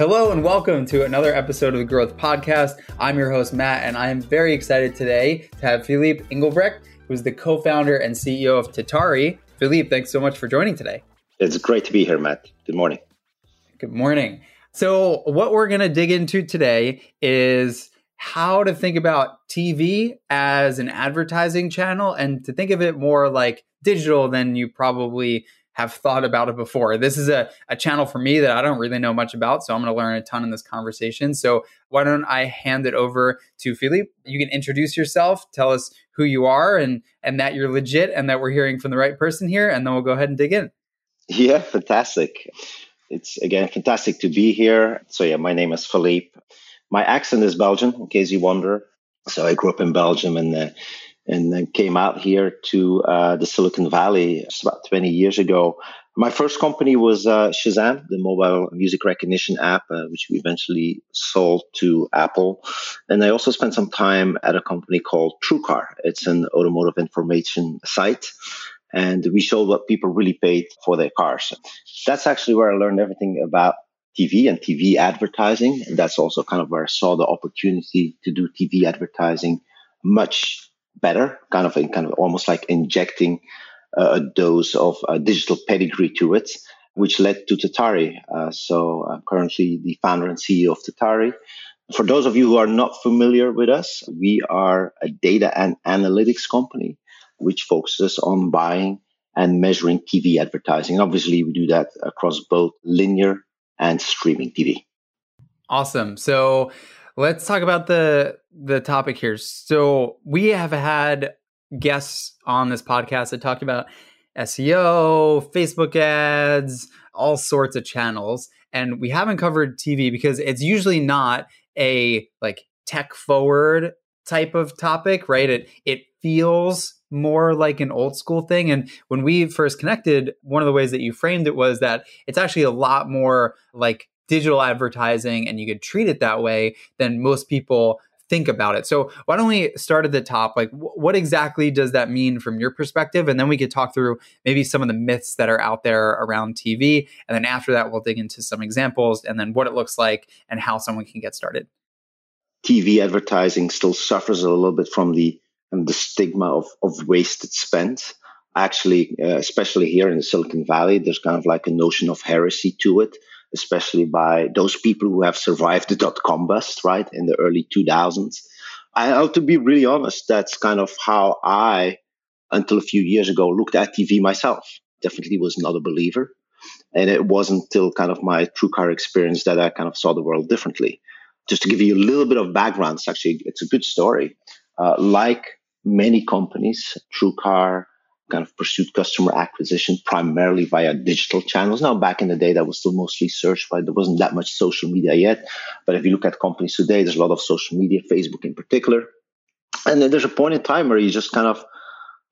Hello and welcome to another episode of the Growth Podcast. I'm your host, Matt, and I am very excited today to have Philippe Engelbrecht, who's the co founder and CEO of Tatari. Philippe, thanks so much for joining today. It's great to be here, Matt. Good morning. Good morning. So, what we're going to dig into today is how to think about TV as an advertising channel and to think of it more like digital than you probably have thought about it before. This is a, a channel for me that I don't really know much about, so I'm going to learn a ton in this conversation. So, why don't I hand it over to Philippe? You can introduce yourself, tell us who you are, and and that you're legit, and that we're hearing from the right person here, and then we'll go ahead and dig in. Yeah, fantastic. It's again fantastic to be here. So yeah, my name is Philippe. My accent is Belgian, in case you wonder. So I grew up in Belgium and uh, and then came out here to uh, the Silicon Valley just about 20 years ago. My first company was uh, Shazam, the mobile music recognition app, uh, which we eventually sold to Apple. And I also spent some time at a company called TrueCar. It's an automotive information site and we showed what people really paid for their cars. That's actually where I learned everything about TV and TV advertising. And that's also kind of where I saw the opportunity to do TV advertising much better, kind of, kind of almost like injecting a dose of uh, digital pedigree to it, which led to Tatari. Uh, so I'm currently the founder and CEO of Tatari. For those of you who are not familiar with us, we are a data and analytics company which focuses on buying and measuring TV advertising. Obviously, we do that across both linear and streaming TV. Awesome. So let's talk about the the topic here. So we have had guests on this podcast that talk about SEO, Facebook ads, all sorts of channels, and we haven't covered TV because it's usually not a like tech forward type of topic, right? It it feels more like an old school thing. And when we first connected, one of the ways that you framed it was that it's actually a lot more like digital advertising and you could treat it that way than most people think about it. So why don't we start at the top? Like, what exactly does that mean from your perspective? And then we could talk through maybe some of the myths that are out there around TV. And then after that, we'll dig into some examples and then what it looks like and how someone can get started. TV advertising still suffers a little bit from the and the stigma of, of wasted spend. Actually, uh, especially here in the Silicon Valley, there's kind of like a notion of heresy to it, especially by those people who have survived the dot com bust, right, in the early 2000s. I to be really honest, that's kind of how I, until a few years ago, looked at TV myself. Definitely was not a believer. And it wasn't until kind of my TrueCar experience that I kind of saw the world differently. Just to give you a little bit of background, it's actually it's a good story. Uh, like many companies, TrueCar, kind of pursued customer acquisition primarily via digital channels. Now, back in the day, that was still mostly search, but There wasn't that much social media yet. But if you look at companies today, there's a lot of social media, Facebook in particular. And then there's a point in time where you just kind of,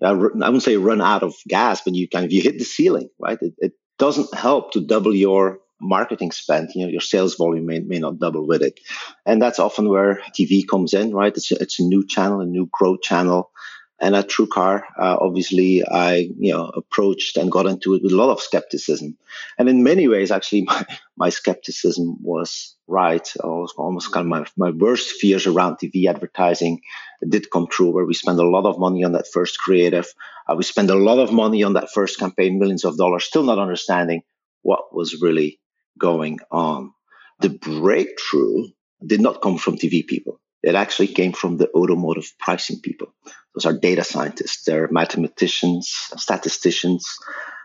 I wouldn't say run out of gas, but you kind of, you hit the ceiling, right? It, it doesn't help to double your marketing spend, you know, your sales volume may, may not double with it. And that's often where TV comes in, right? It's a, it's a new channel, a new growth channel. And at TrueCar, uh, obviously, I you know approached and got into it with a lot of skepticism. And in many ways, actually, my, my skepticism was right. Was almost kind of my, my worst fears around TV advertising did come true, where we spend a lot of money on that first creative. Uh, we spend a lot of money on that first campaign, millions of dollars, still not understanding what was really going on. The breakthrough did not come from TV people. It actually came from the automotive pricing people. Those are data scientists, they're mathematicians, statisticians,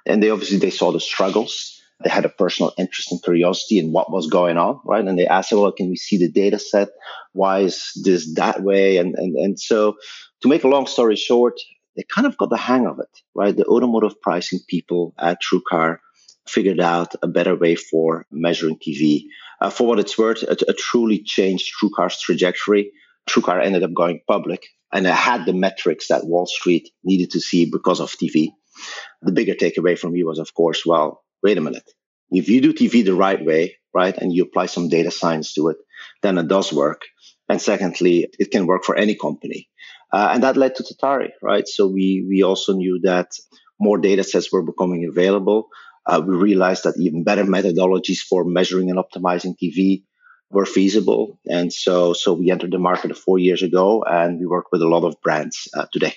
and they obviously they saw the struggles. They had a personal interest and curiosity in what was going on, right? And they asked, well, can we see the data set? Why is this that way? And, and, and so to make a long story short, they kind of got the hang of it, right? The automotive pricing people at TrueCar figured out a better way for measuring TV. Uh, for what it's worth, it, it truly changed TrueCar's trajectory. TrueCar ended up going public and it had the metrics that Wall Street needed to see because of TV. The bigger takeaway from me was, of course, well, wait a minute. If you do TV the right way, right, and you apply some data science to it, then it does work. And secondly, it can work for any company. Uh, and that led to Tatari, right? So we we also knew that more data sets were becoming available uh, we realized that even better methodologies for measuring and optimizing TV were feasible. And so, so we entered the market four years ago and we work with a lot of brands uh, today.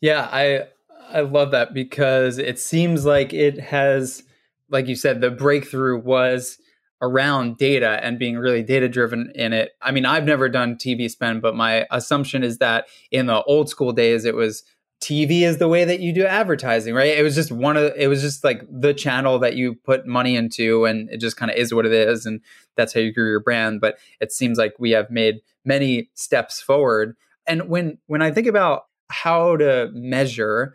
Yeah, I, I love that because it seems like it has, like you said, the breakthrough was around data and being really data driven in it. I mean, I've never done TV spend, but my assumption is that in the old school days, it was TV is the way that you do advertising, right? It was just one of it was just like the channel that you put money into and it just kind of is what it is and that's how you grew your brand, but it seems like we have made many steps forward. And when when I think about how to measure,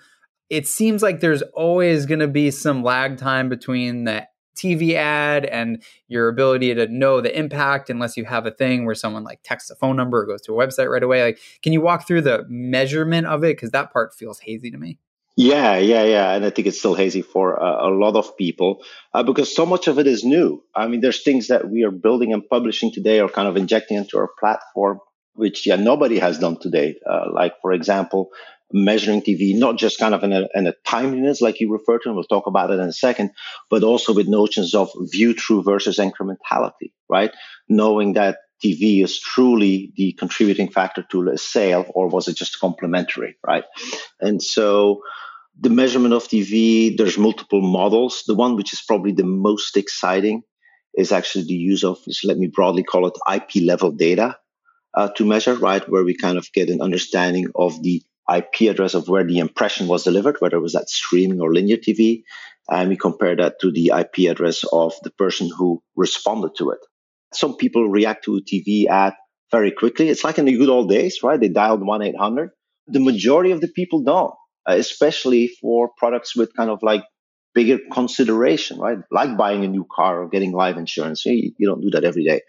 it seems like there's always going to be some lag time between the TV ad and your ability to know the impact unless you have a thing where someone like texts a phone number or goes to a website right away. Like, can you walk through the measurement of it? Because that part feels hazy to me. Yeah, yeah, yeah. And I think it's still hazy for uh, a lot of people uh, because so much of it is new. I mean, there's things that we are building and publishing today or kind of injecting into our platform, which yeah, nobody has done today. Uh, like, for example, measuring TV, not just kind of in a, in a timeliness like you referred to, and we'll talk about it in a second, but also with notions of view through versus incrementality, right? Knowing that TV is truly the contributing factor to a sale, or was it just complementary, right? And so the measurement of TV, there's multiple models. The one which is probably the most exciting is actually the use of, let me broadly call it IP level data uh, to measure, right? Where we kind of get an understanding of the IP address of where the impression was delivered, whether it was that streaming or linear TV. And we compare that to the IP address of the person who responded to it. Some people react to a TV ad very quickly. It's like in the good old days, right? They dialed 1 800. The majority of the people don't, uh, especially for products with kind of like bigger consideration, right? Like buying a new car or getting life insurance. You, you don't do that every day.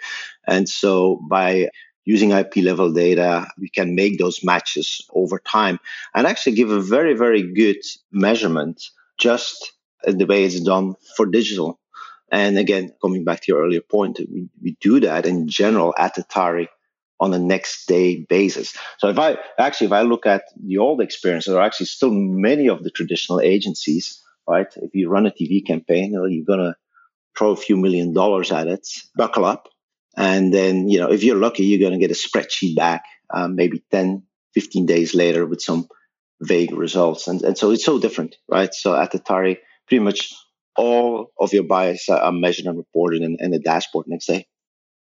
And so by using IP level data, we can make those matches over time and actually give a very, very good measurement just in the way it's done for digital. And again, coming back to your earlier point, we, we do that in general at Tatari on a next day basis. So if I actually, if I look at the old experience, there are actually still many of the traditional agencies, right? If you run a TV campaign, you're going to throw a few million dollars at it, buckle up, and then, you know, if you're lucky, you're going to get a spreadsheet back um, maybe 10, 15 days later with some vague results. And, and so it's so different, right? So at Tatari, pretty much all of your bias are measured and reported in, in the dashboard next day.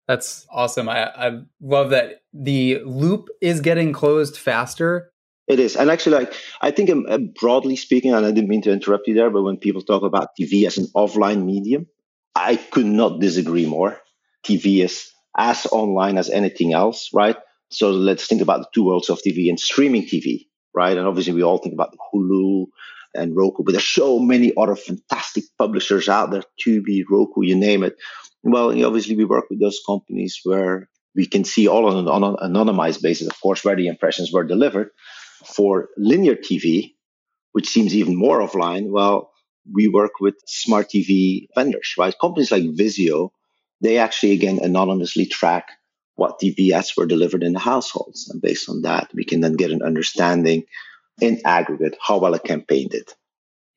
That's awesome. I, I love that the loop is getting closed faster. It is. And actually, like, I think um, uh, broadly speaking, and I didn't mean to interrupt you there, but when people talk about TV as an offline medium, I could not disagree more. TV is as online as anything else, right? So let's think about the two worlds of TV and streaming TV, right? And obviously we all think about Hulu and Roku, but there's so many other fantastic publishers out there, Tubi, Roku, you name it. Well, obviously we work with those companies where we can see all on an anonymized basis, of course, where the impressions were delivered. For linear TV, which seems even more offline, well, we work with smart TV vendors, right? Companies like Vizio they actually again anonymously track what ads were delivered in the households. And based on that, we can then get an understanding in aggregate how well a campaign did.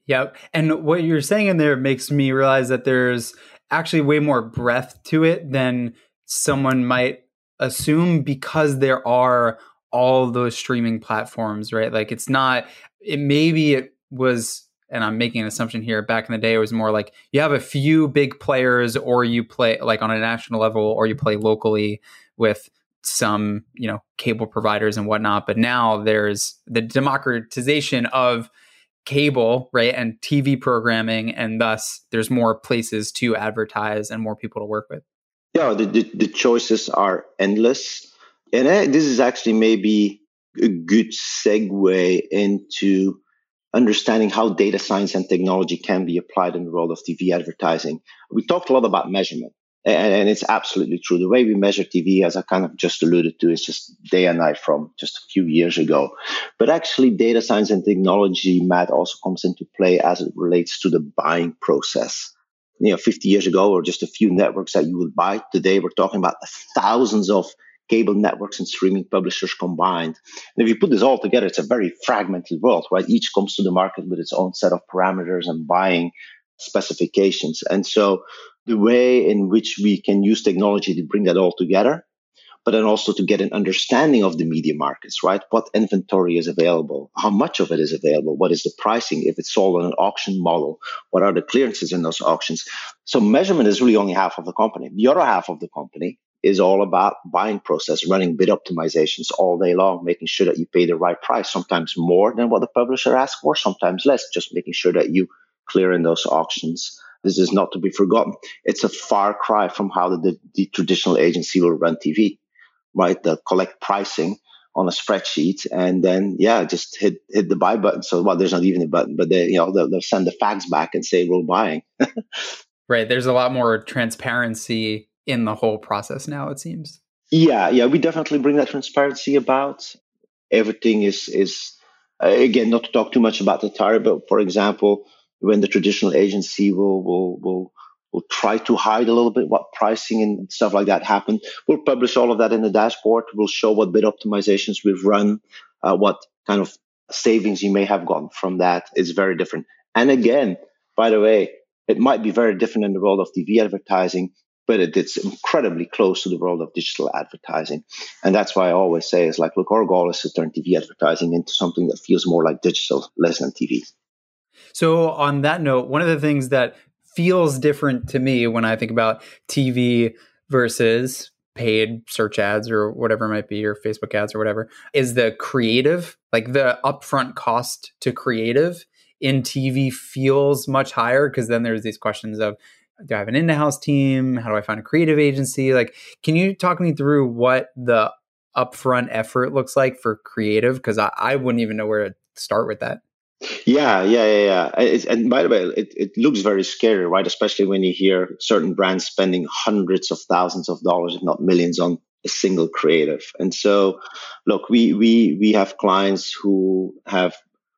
Yep. And what you're saying in there makes me realize that there's actually way more breadth to it than someone might assume because there are all those streaming platforms, right? Like it's not, it maybe it was and I'm making an assumption here, back in the day, it was more like you have a few big players, or you play like on a national level, or you play locally with some, you know, cable providers and whatnot. But now there's the democratization of cable, right, and TV programming, and thus there's more places to advertise and more people to work with. Yeah, the, the, the choices are endless. And this is actually maybe a good segue into understanding how data science and technology can be applied in the world of TV advertising. We talked a lot about measurement, and, and, it's absolutely true. The way we measure TV, as I kind of just alluded to, is just day and night from just a few years ago. But actually, data science and technology, Matt, also comes into play as it relates to the buying process. You know, 50 years ago, or just a few networks that you would buy. Today, we're talking about thousands of cable networks and streaming publishers combined. And if you put this all together, it's a very fragmented world, right? Each comes to the market with its own set of parameters and buying specifications. And so the way in which we can use technology to bring that all together but then also to get an understanding of the media markets, right? What inventory is available? How much of it is available? What is the pricing? If it's sold on an auction model, what are the clearances in those auctions? So measurement is really only half of the company. The other half of the company is all about buying process, running bid optimizations all day long, making sure that you pay the right price, sometimes more than what the publisher asks for, sometimes less, just making sure that you clear in those auctions. This is not to be forgotten. It's a far cry from how the, the traditional agency will run TV right? They'll collect pricing on a spreadsheet and then yeah just hit hit the buy button so well there's not even a button but they you know they'll, they'll send the fax back and say we're buying right there's a lot more transparency in the whole process now it seems yeah yeah we definitely bring that transparency about everything is is uh, again not to talk too much about the target but for example when the traditional agency will will will We'll try to hide a little bit what pricing and stuff like that happened. We'll publish all of that in the dashboard. We'll show what bid optimizations we've run, uh, what kind of savings you may have gotten from that. It's very different. And again, by the way, it might be very different in the world of TV advertising, but it, it's incredibly close to the world of digital advertising. And that's why I always say is like, look, our goal is to turn TV advertising into something that feels more like digital, less than TV. So, on that note, one of the things that feels different to me when I think about TV versus paid search ads or whatever it might be, or Facebook ads or whatever, is the creative, like the upfront cost to creative in TV feels much higher because then there's these questions of do I have an in-house team? How do I find a creative agency? Like, can you talk me through what the upfront effort looks like for creative? Because I, I wouldn't even know where to start with that. Yeah, yeah, yeah, yeah. It's, and by the way, it, it looks very scary, right? Especially when you hear certain brands spending hundreds of thousands of dollars, if not millions, on a single creative. And so, look, we we we have clients who have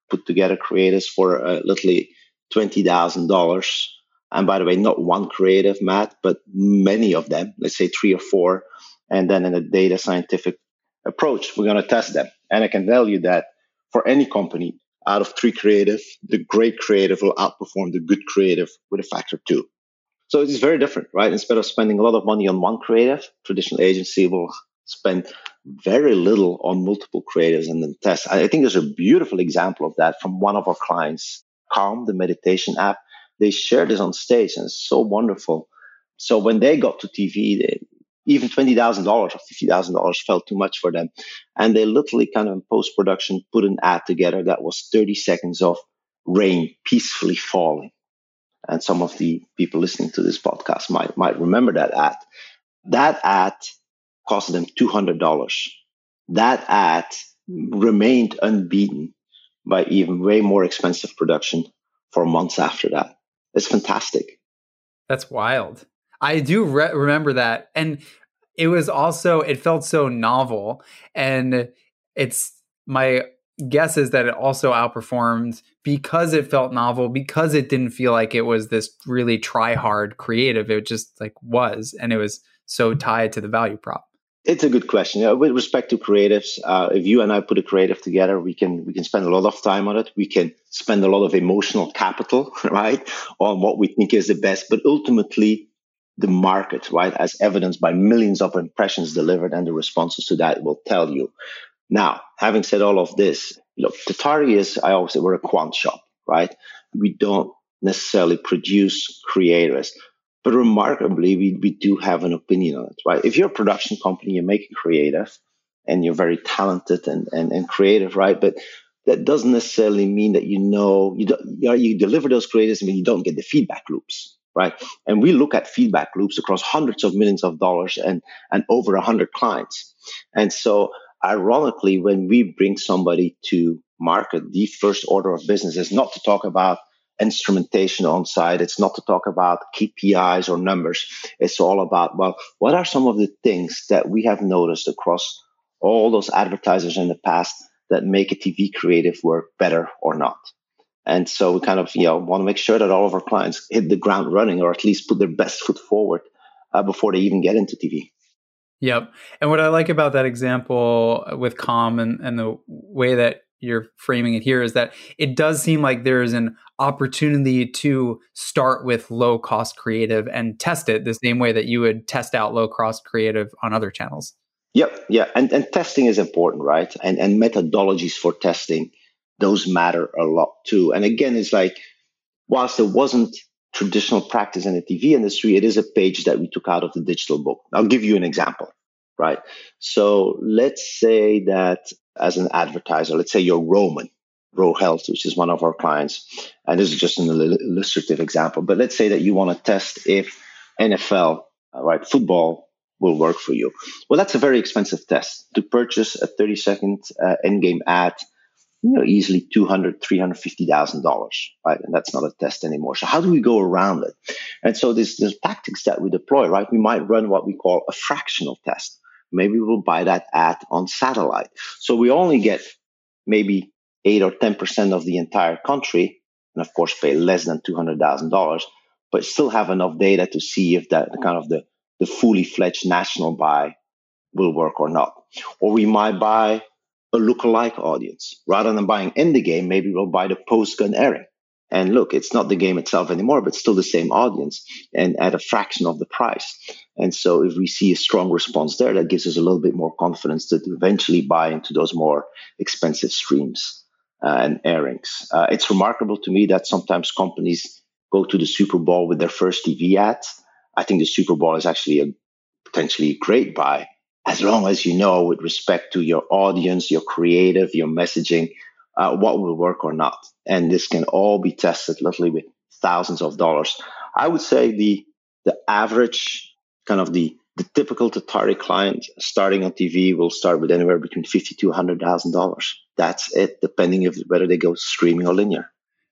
put together creatives for uh, literally twenty thousand dollars. And by the way, not one creative, Matt, but many of them. Let's say three or four. And then in a data scientific approach, we're going to test them. And I can tell you that for any company, out of three creative, the great creative will outperform the good creative with a factor two. So it's very different, right? Instead of spending a lot of money on one creative, traditional agency will spend very little on multiple creatives and then test. I think there's a beautiful example of that from one of our clients, Calm, the meditation app. They shared this on stage and it's so wonderful. So when they got to TV, they, even $20,000 or $50,000 felt too much for them. And they literally kind of in post production put an ad together that was 30 seconds of rain peacefully falling. And some of the people listening to this podcast might, might remember that ad. That ad cost them $200. That ad remained unbeaten by even way more expensive production for months after that. It's fantastic. That's wild. I do re- remember that, and it was also it felt so novel, and it's my guess is that it also outperformed because it felt novel because it didn't feel like it was this really try hard creative it just like was and it was so tied to the value prop it's a good question with respect to creatives uh, if you and i put a creative together we can we can spend a lot of time on it we can spend a lot of emotional capital right on what we think is the best but ultimately the market, right, as evidenced by millions of impressions delivered and the responses to that will tell you. Now, having said all of this, look, Tatari is, I always say, we're a quant shop, right? We don't necessarily produce creators, but remarkably, we, we do have an opinion on it, right? If you're a production company, you're making creative and you're very talented and, and, and creative, right? But that doesn't necessarily mean that you know you, you, you deliver those creatives and you don't get the feedback loops right? And we look at feedback loops across hundreds of millions of dollars and, and over 100 clients. And so, ironically, when we bring somebody to market, the first order of business is not to talk about instrumentation on site. It's not to talk about KPIs or numbers. It's all about, well, what are some of the things that we have noticed across all those advertisers in the past that make a TV creative work better or not? And so we kind of, you know, want to make sure that all of our clients hit the ground running or at least put their best foot forward uh, before they even get into TV. Yep. And what I like about that example with Calm and, and the way that you're framing it here is that it does seem like there's an opportunity to start with low cost creative and test it the same way that you would test out low cost creative on other channels. Yep, yeah, and and testing is important, right? And and methodologies for testing those matter a lot too. And again, it's like whilst there wasn't traditional practice in the TV industry, it is a page that we took out of the digital book. I'll give you an example, right? So let's say that as an advertiser, let's say you're Roman, Ro Health, which is one of our clients, and this is just an illustrative example. But let's say that you want to test if NFL, right, football will work for you. Well, that's a very expensive test to purchase a 30 second uh, in-game ad you know, easily two hundred, three hundred fifty thousand dollars, right? And that's not a test anymore. So how do we go around it? And so there's there's tactics that we deploy, right? We might run what we call a fractional test. Maybe we'll buy that ad on satellite. So we only get maybe eight or ten percent of the entire country, and of course pay less than two hundred thousand dollars, but still have enough data to see if that kind of the the fully fledged national buy will work or not. Or we might buy a lookalike audience. Rather than buying in the game, maybe we'll buy the post gun airing. And look, it's not the game itself anymore, but still the same audience and at a fraction of the price. And so if we see a strong response there, that gives us a little bit more confidence to eventually buy into those more expensive streams uh, and airings. Uh, it's remarkable to me that sometimes companies go to the Super Bowl with their first TV ads. I think the Super Bowl is actually a potentially great buy as long as you know with respect to your audience, your creative, your messaging, uh, what will work or not. And this can all be tested literally with thousands of dollars. I would say the the average kind of the the typical Tatari client starting on TV will start with anywhere between fifty to hundred thousand dollars. That's it, depending if whether they go streaming or linear.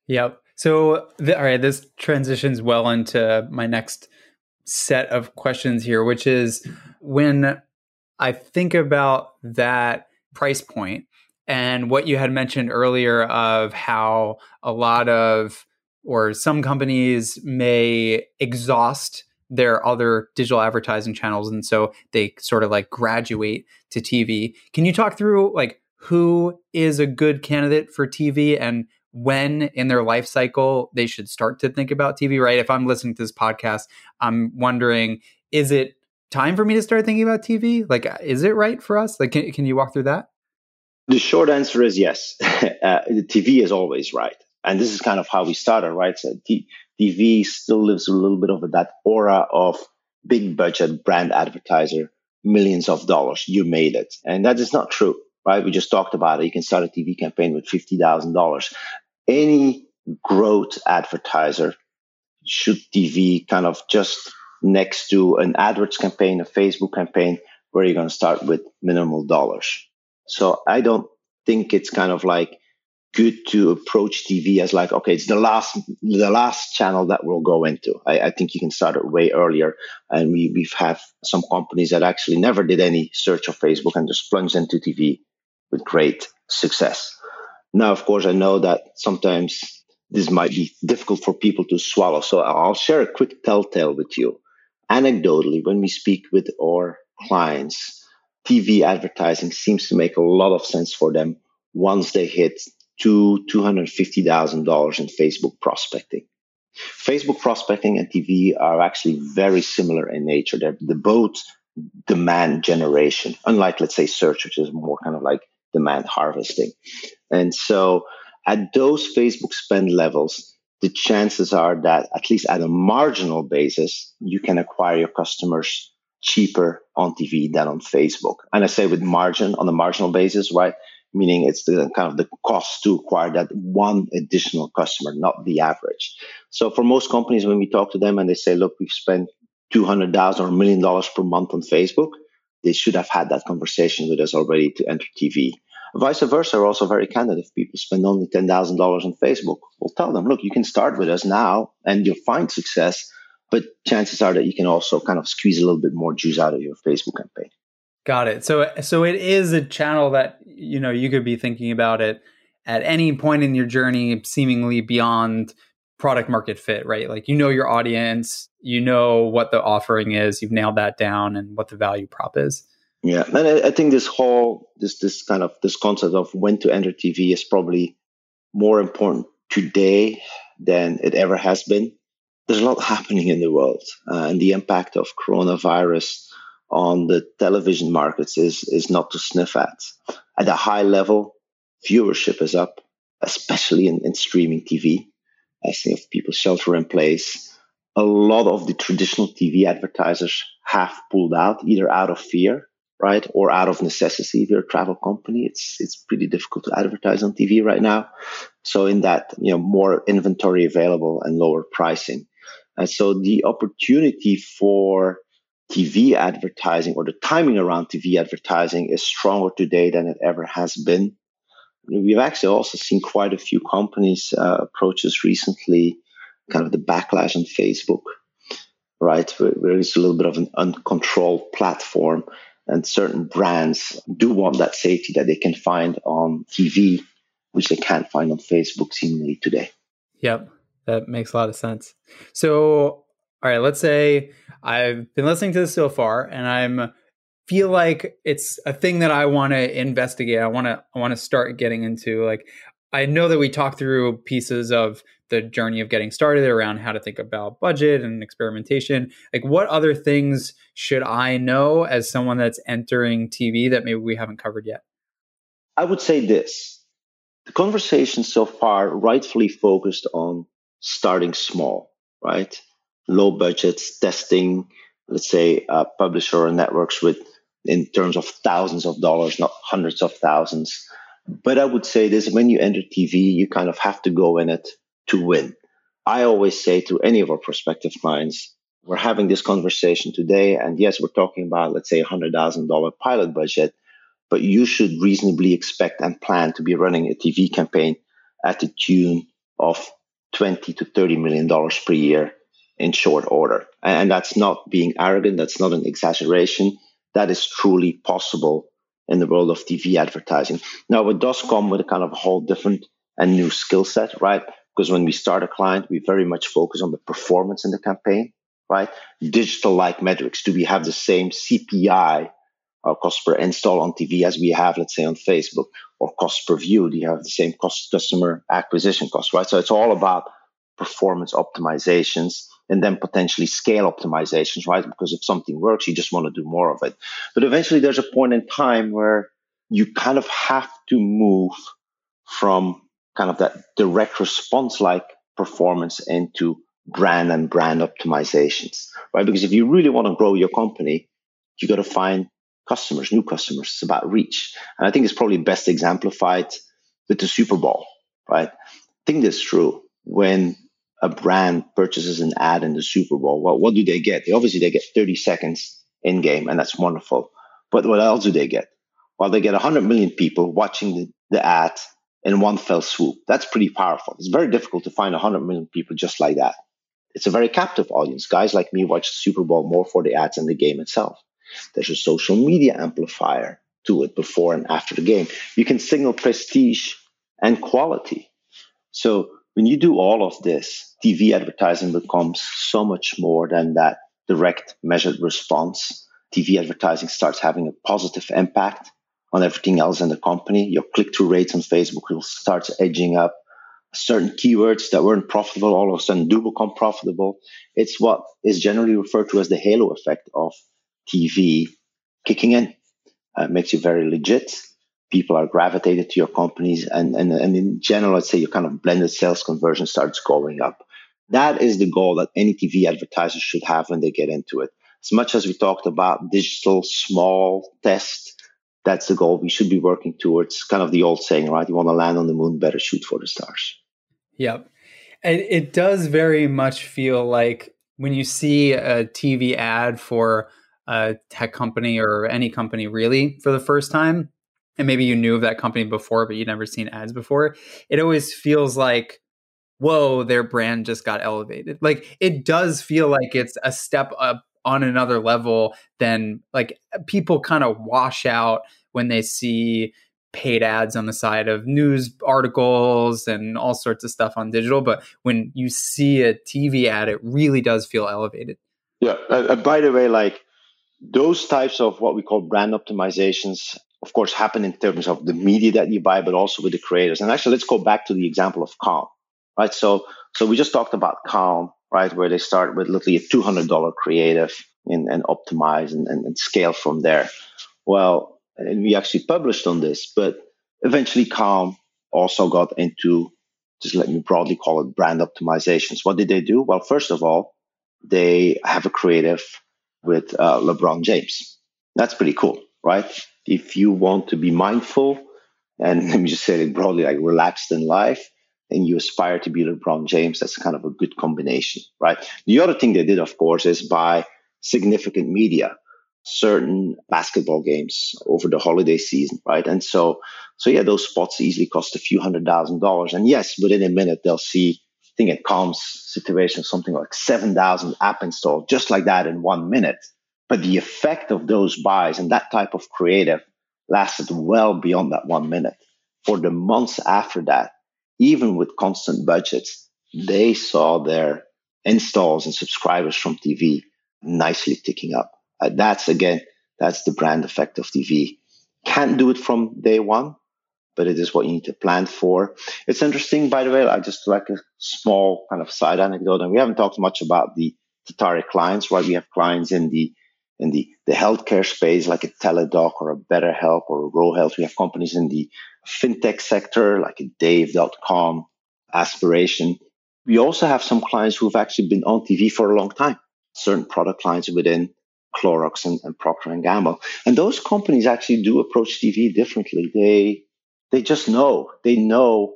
Yep. So, the, all right, this transitions well into my next set of questions here, which is when I think about that price point and what you had mentioned earlier of how a lot of or some companies may exhaust their other digital advertising channels and so they sort of like graduate to TV. Can you talk through like who is a good candidate for TV and when in their life cycle they should start to think about TV, right? If I'm listening to this podcast, I'm wondering is it time for me to start thinking about TV? Like, uh, is it right for us? Like, can, can you walk through that? The short answer is yes. uh, the TV is always right. And this is kind of how we started, right? So t- TV still lives a little bit of that aura of big budget brand advertiser, millions of dollars. You made it. And that is not true, right? We just talked about it. You can start a TV campaign with $50,000. Any growth advertiser should TV kind of just next to an AdWords campaign, a Facebook campaign, where you're going to start with minimal dollars. So I don't think it's kind of like good to approach TV as like, okay, it's the last, the last channel that we'll go into. I, I think you can start it way earlier. And we, we've have some companies that actually never did any search of Facebook and just plunged into TV with great success. Now, of course, I know that sometimes this might be difficult for people to swallow. So I'll share a quick telltale with you anecdotally, when we speak with our clients, TV advertising seems to make a lot of sense for them once they hit two two hundred fifty thousand dollars in Facebook prospecting. Facebook prospecting and TV are actually very similar in nature. They're, they're both demand generation, unlike let's say search, which is more kind of like demand harvesting. And so at those Facebook spend levels, the chances are that at least at a marginal basis, you can acquire your customers cheaper on TV than on Facebook. And I say with margin on a marginal basis, right? Meaning it's the kind of the cost to acquire that one additional customer, not the average. So for most companies, when we talk to them and they say, look, we've spent 200,000 or a million dollars per month on Facebook, they should have had that conversation with us already to enter TV. Vice versa, are also very candid. If people spend only $10,000 on Facebook, we'll tell them, look, you can start with us now and you'll find success, but chances are that you can also kind of squeeze a little bit more juice out of your Facebook campaign. Got it. So, so it is a channel that, you know, you could be thinking about it at any point in your journey, seemingly beyond product market fit, right? Like you know your audience, you know what the offering is, you've nailed that down and what the value prop is. Yeah, and I, I think this whole this this kind of this concept of when to enter TV is probably more important today than it ever has been. There's a lot happening in the world, uh, and the impact of coronavirus on the television markets is is not to sniff at. At a high level, viewership is up, especially in, in streaming TV. As if people shelter in place, a lot of the traditional TV advertisers have pulled out, either out of fear, right, or out of necessity. If you're a travel company, it's it's pretty difficult to advertise on TV right now. So in that, you know, more inventory available and lower pricing. And so the opportunity for TV advertising or the timing around TV advertising is stronger today than it ever has been. We've actually also seen quite a few companies uh, approach us recently, kind of the backlash on Facebook, right? Where it's a little bit of an uncontrolled platform, and certain brands do want that safety that they can find on TV, which they can't find on Facebook seemingly today. Yep, that makes a lot of sense. So, all right, let's say I've been listening to this so far, and I'm feel like it's a thing that I want to investigate. I want to I want to start getting into like I know that we talked through pieces of the journey of getting started around how to think about budget and experimentation. Like what other things should I know as someone that's entering TV that maybe we haven't covered yet? I would say this. The conversation so far rightfully focused on starting small, right? Low budgets, testing, let's say publisher or networks with in terms of thousands of dollars, not hundreds of thousands. But I would say this when you enter TV, you kind of have to go in it to win. I always say to any of our prospective clients, we're having this conversation today, and yes, we're talking about, let's say, a $100,000 pilot budget, but you should reasonably expect and plan to be running a TV campaign at the tune of 20 to 30 million dollars per year in short order. And that's not being arrogant, that's not an exaggeration that is truly possible in the world of TV advertising. Now, it does come with a kind of a whole different and new skill set, right? Because when we start a client, we very much focus on the performance in the campaign, right? Digital like metrics. Do we have the same CPI or uh, cost per install on TV as we have, let's say, on Facebook, or cost per view? Do you have the same cost customer acquisition cost, right? So it's all about performance optimizations and then potentially scale optimizations, right? Because if something works, you just want to do more of it. But eventually there's a point in time where you kind of have to move from kind of that direct response like performance into brand and brand optimizations, right? Because if you really want to grow your company, you got to find customers, new customers. It's about reach. And I think it's probably best exemplified with the Super Bowl, right? I think that's true. When a brand purchases an ad in the Super Bowl, well, what do they get? They obviously they get 30 seconds in game, and that's wonderful. But what else do they get? Well, they get 100 million people watching the, the ad in one fell swoop. That's pretty powerful. It's very difficult to find 100 million people just like that. It's a very captive audience. Guys like me watch the Super Bowl more for the ads than the game itself. There's a social media amplifier to it before and after the game. You can signal prestige and quality. So when you do all of this, TV advertising becomes so much more than that direct measured response. TV advertising starts having a positive impact on everything else in the company. Your click through rates on Facebook will start edging up. Certain keywords that weren't profitable all of a sudden do become profitable. It's what is generally referred to as the halo effect of TV kicking in. Uh, makes you very legit people are gravitated to your companies and, and, and in general, let's say your kind of blended sales conversion starts going up. That is the goal that any TV advertiser should have when they get into it. As much as we talked about digital small test, that's the goal we should be working towards. Kind of the old saying, right? You want to land on the moon, better shoot for the stars. Yep. And it does very much feel like when you see a TV ad for a tech company or any company really for the first time, and maybe you knew of that company before, but you'd never seen ads before, it always feels like, whoa, their brand just got elevated. Like it does feel like it's a step up on another level than like people kind of wash out when they see paid ads on the side of news articles and all sorts of stuff on digital. But when you see a TV ad, it really does feel elevated. Yeah. Uh, by the way, like those types of what we call brand optimizations, of course, happen in terms of the media that you buy, but also with the creators. And actually, let's go back to the example of Calm, right? So, so we just talked about Calm, right, where they start with literally a two hundred dollar creative and, and optimize and, and, and scale from there. Well, and we actually published on this, but eventually Calm also got into just let me broadly call it brand optimizations. What did they do? Well, first of all, they have a creative with uh, LeBron James. That's pretty cool, right? If you want to be mindful and let me just say it broadly, like relaxed in life, and you aspire to be LeBron James, that's kind of a good combination, right? The other thing they did, of course, is buy significant media certain basketball games over the holiday season, right? And so, so yeah, those spots easily cost a few hundred thousand dollars. And yes, within a minute they'll see, think at Calm's situation, something like 7,000 app installs just like that in one minute. But the effect of those buys and that type of creative lasted well beyond that one minute. For the months after that, even with constant budgets, they saw their installs and subscribers from TV nicely ticking up. Uh, that's again, that's the brand effect of TV. Can't do it from day one, but it is what you need to plan for. It's interesting, by the way. I just like a small kind of side anecdote, and we haven't talked much about the Tatari clients, right? We have clients in the in the, the healthcare space, like a Teladoc or a BetterHelp or a Ro Health. We have companies in the fintech sector, like a Dave.com, Aspiration. We also have some clients who've actually been on TV for a long time. Certain product clients within Clorox and, and Procter and Gamble. And those companies actually do approach TV differently. They they just know. They know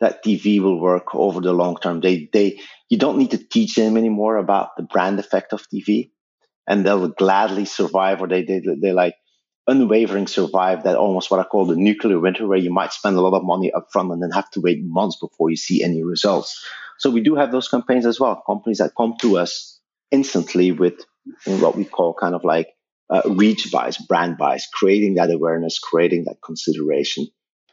that TV will work over the long term. They they you don't need to teach them anymore about the brand effect of TV, and they'll gladly survive, or they they they like unwavering survive that almost what I call the nuclear winter, where you might spend a lot of money upfront and then have to wait months before you see any results. So we do have those campaigns as well. Companies that come to us instantly with what we call kind of like uh, reach buys, brand buys, creating that awareness, creating that consideration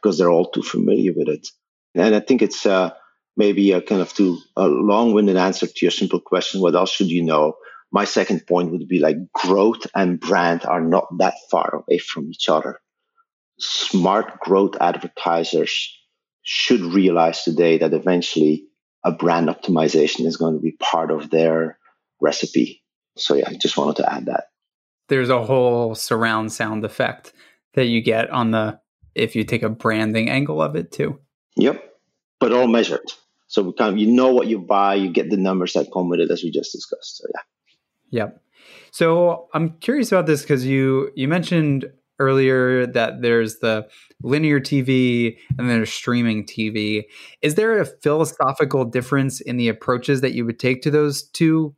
because they're all too familiar with it. And I think it's uh, maybe a kind of too a long-winded answer to your simple question. What else should you know? My second point would be like growth and brand are not that far away from each other. Smart growth advertisers should realize today that eventually a brand optimization is going to be part of their recipe so yeah, I just wanted to add that. There's a whole surround sound effect that you get on the if you take a branding angle of it too. Yep. But all measured. So we kind of you know what you buy, you get the numbers that come with it as we just discussed. So yeah. Yep. So I'm curious about this because you you mentioned earlier that there's the linear TV and then there's streaming TV. Is there a philosophical difference in the approaches that you would take to those two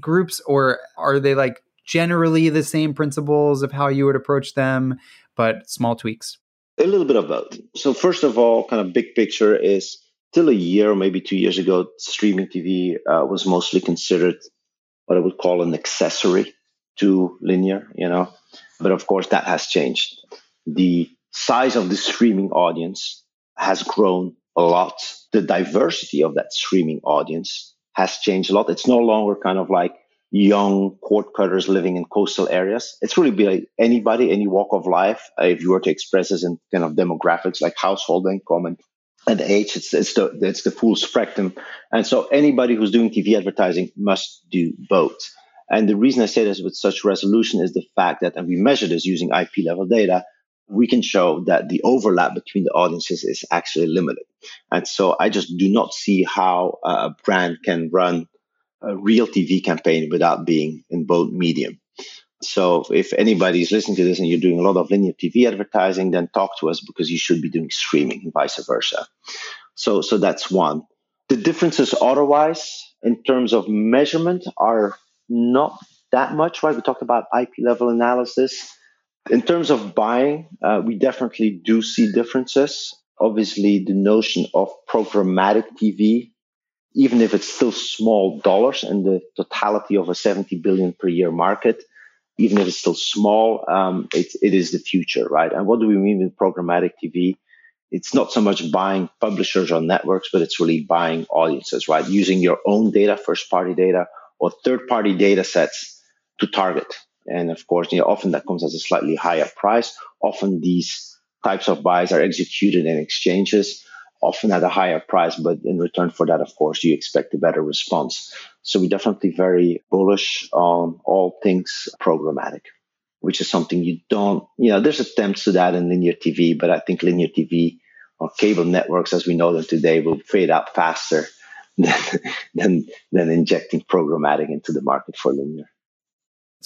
groups, or are they like generally the same principles of how you would approach them, but small tweaks? A little bit of both. So, first of all, kind of big picture is till a year, maybe two years ago, streaming TV uh, was mostly considered what I would call an accessory to linear, you know. But of course, that has changed. The size of the streaming audience has grown a lot. The diversity of that streaming audience has changed a lot. It's no longer kind of like young cord cutters living in coastal areas. It's really be like anybody, any walk of life. Uh, if you were to express this in kind of demographics like household income and, and age, it's, it's the it's the full spectrum. And so anybody who's doing TV advertising must do both. And the reason I say this with such resolution is the fact that, and we measure this using IP level data, we can show that the overlap between the audiences is actually limited. And so I just do not see how a brand can run a real TV campaign without being in both medium. So if anybody is listening to this and you're doing a lot of linear TV advertising, then talk to us because you should be doing streaming and vice versa. So so that's one. The differences otherwise in terms of measurement are not that much, right? We talked about IP level analysis. In terms of buying, uh, we definitely do see differences. Obviously, the notion of programmatic TV, even if it's still small dollars in the totality of a 70 billion per year market, even if it's still small, um, it, it is the future, right? And what do we mean with programmatic TV? It's not so much buying publishers or networks, but it's really buying audiences, right? Using your own data, first party data, or third party data sets to target And of course, you know, often that comes at a slightly higher price. Often these types of buys are executed in exchanges, often at a higher price, but in return for that, of course, you expect a better response. So we're definitely very bullish on all things programmatic, which is something you don't, you know, there's attempts to that in linear TV, but I think linear TV or cable networks as we know them today will fade out faster than, than, than injecting programmatic into the market for linear.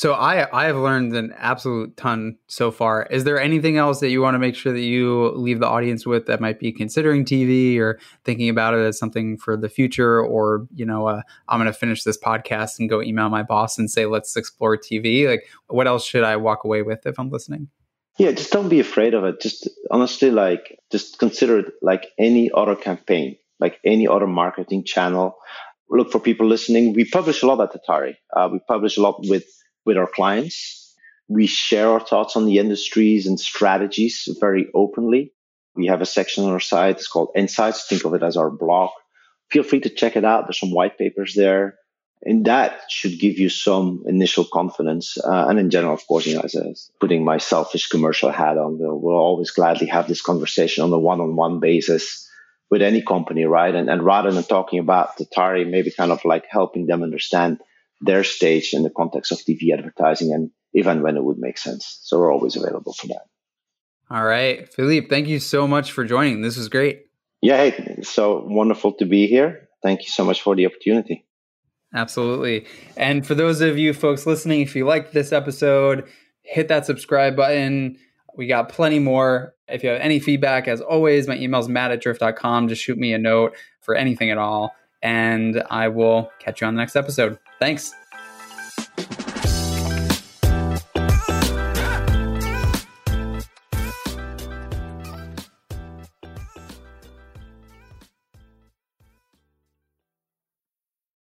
So I I have learned an absolute ton so far. Is there anything else that you want to make sure that you leave the audience with that might be considering TV or thinking about it as something for the future, or you know, uh, I'm going to finish this podcast and go email my boss and say let's explore TV. Like, what else should I walk away with if I'm listening? Yeah, just don't be afraid of it. Just honestly, like, just consider it like any other campaign, like any other marketing channel. Look for people listening. We publish a lot at Tatari. Uh, we publish a lot with with our clients. We share our thoughts on the industries and strategies very openly. We have a section on our site. It's called Insights. Think of it as our blog. Feel free to check it out. There's some white papers there. And that should give you some initial confidence. Uh, and in general, of course, you know, as, as putting my selfish commercial hat on, we'll, we'll always gladly have this conversation on a one-on-one basis with any company, right? And, and rather than talking about Tatari, maybe kind of like helping them understand their stage in the context of TV advertising and even when it would make sense. So we're always available for that. All right. Philippe, thank you so much for joining. This was great. Yeah, hey, so wonderful to be here. Thank you so much for the opportunity. Absolutely. And for those of you folks listening, if you liked this episode, hit that subscribe button. We got plenty more. If you have any feedback, as always, my email is matt at drift.com. Just shoot me a note for anything at all. And I will catch you on the next episode. Thanks.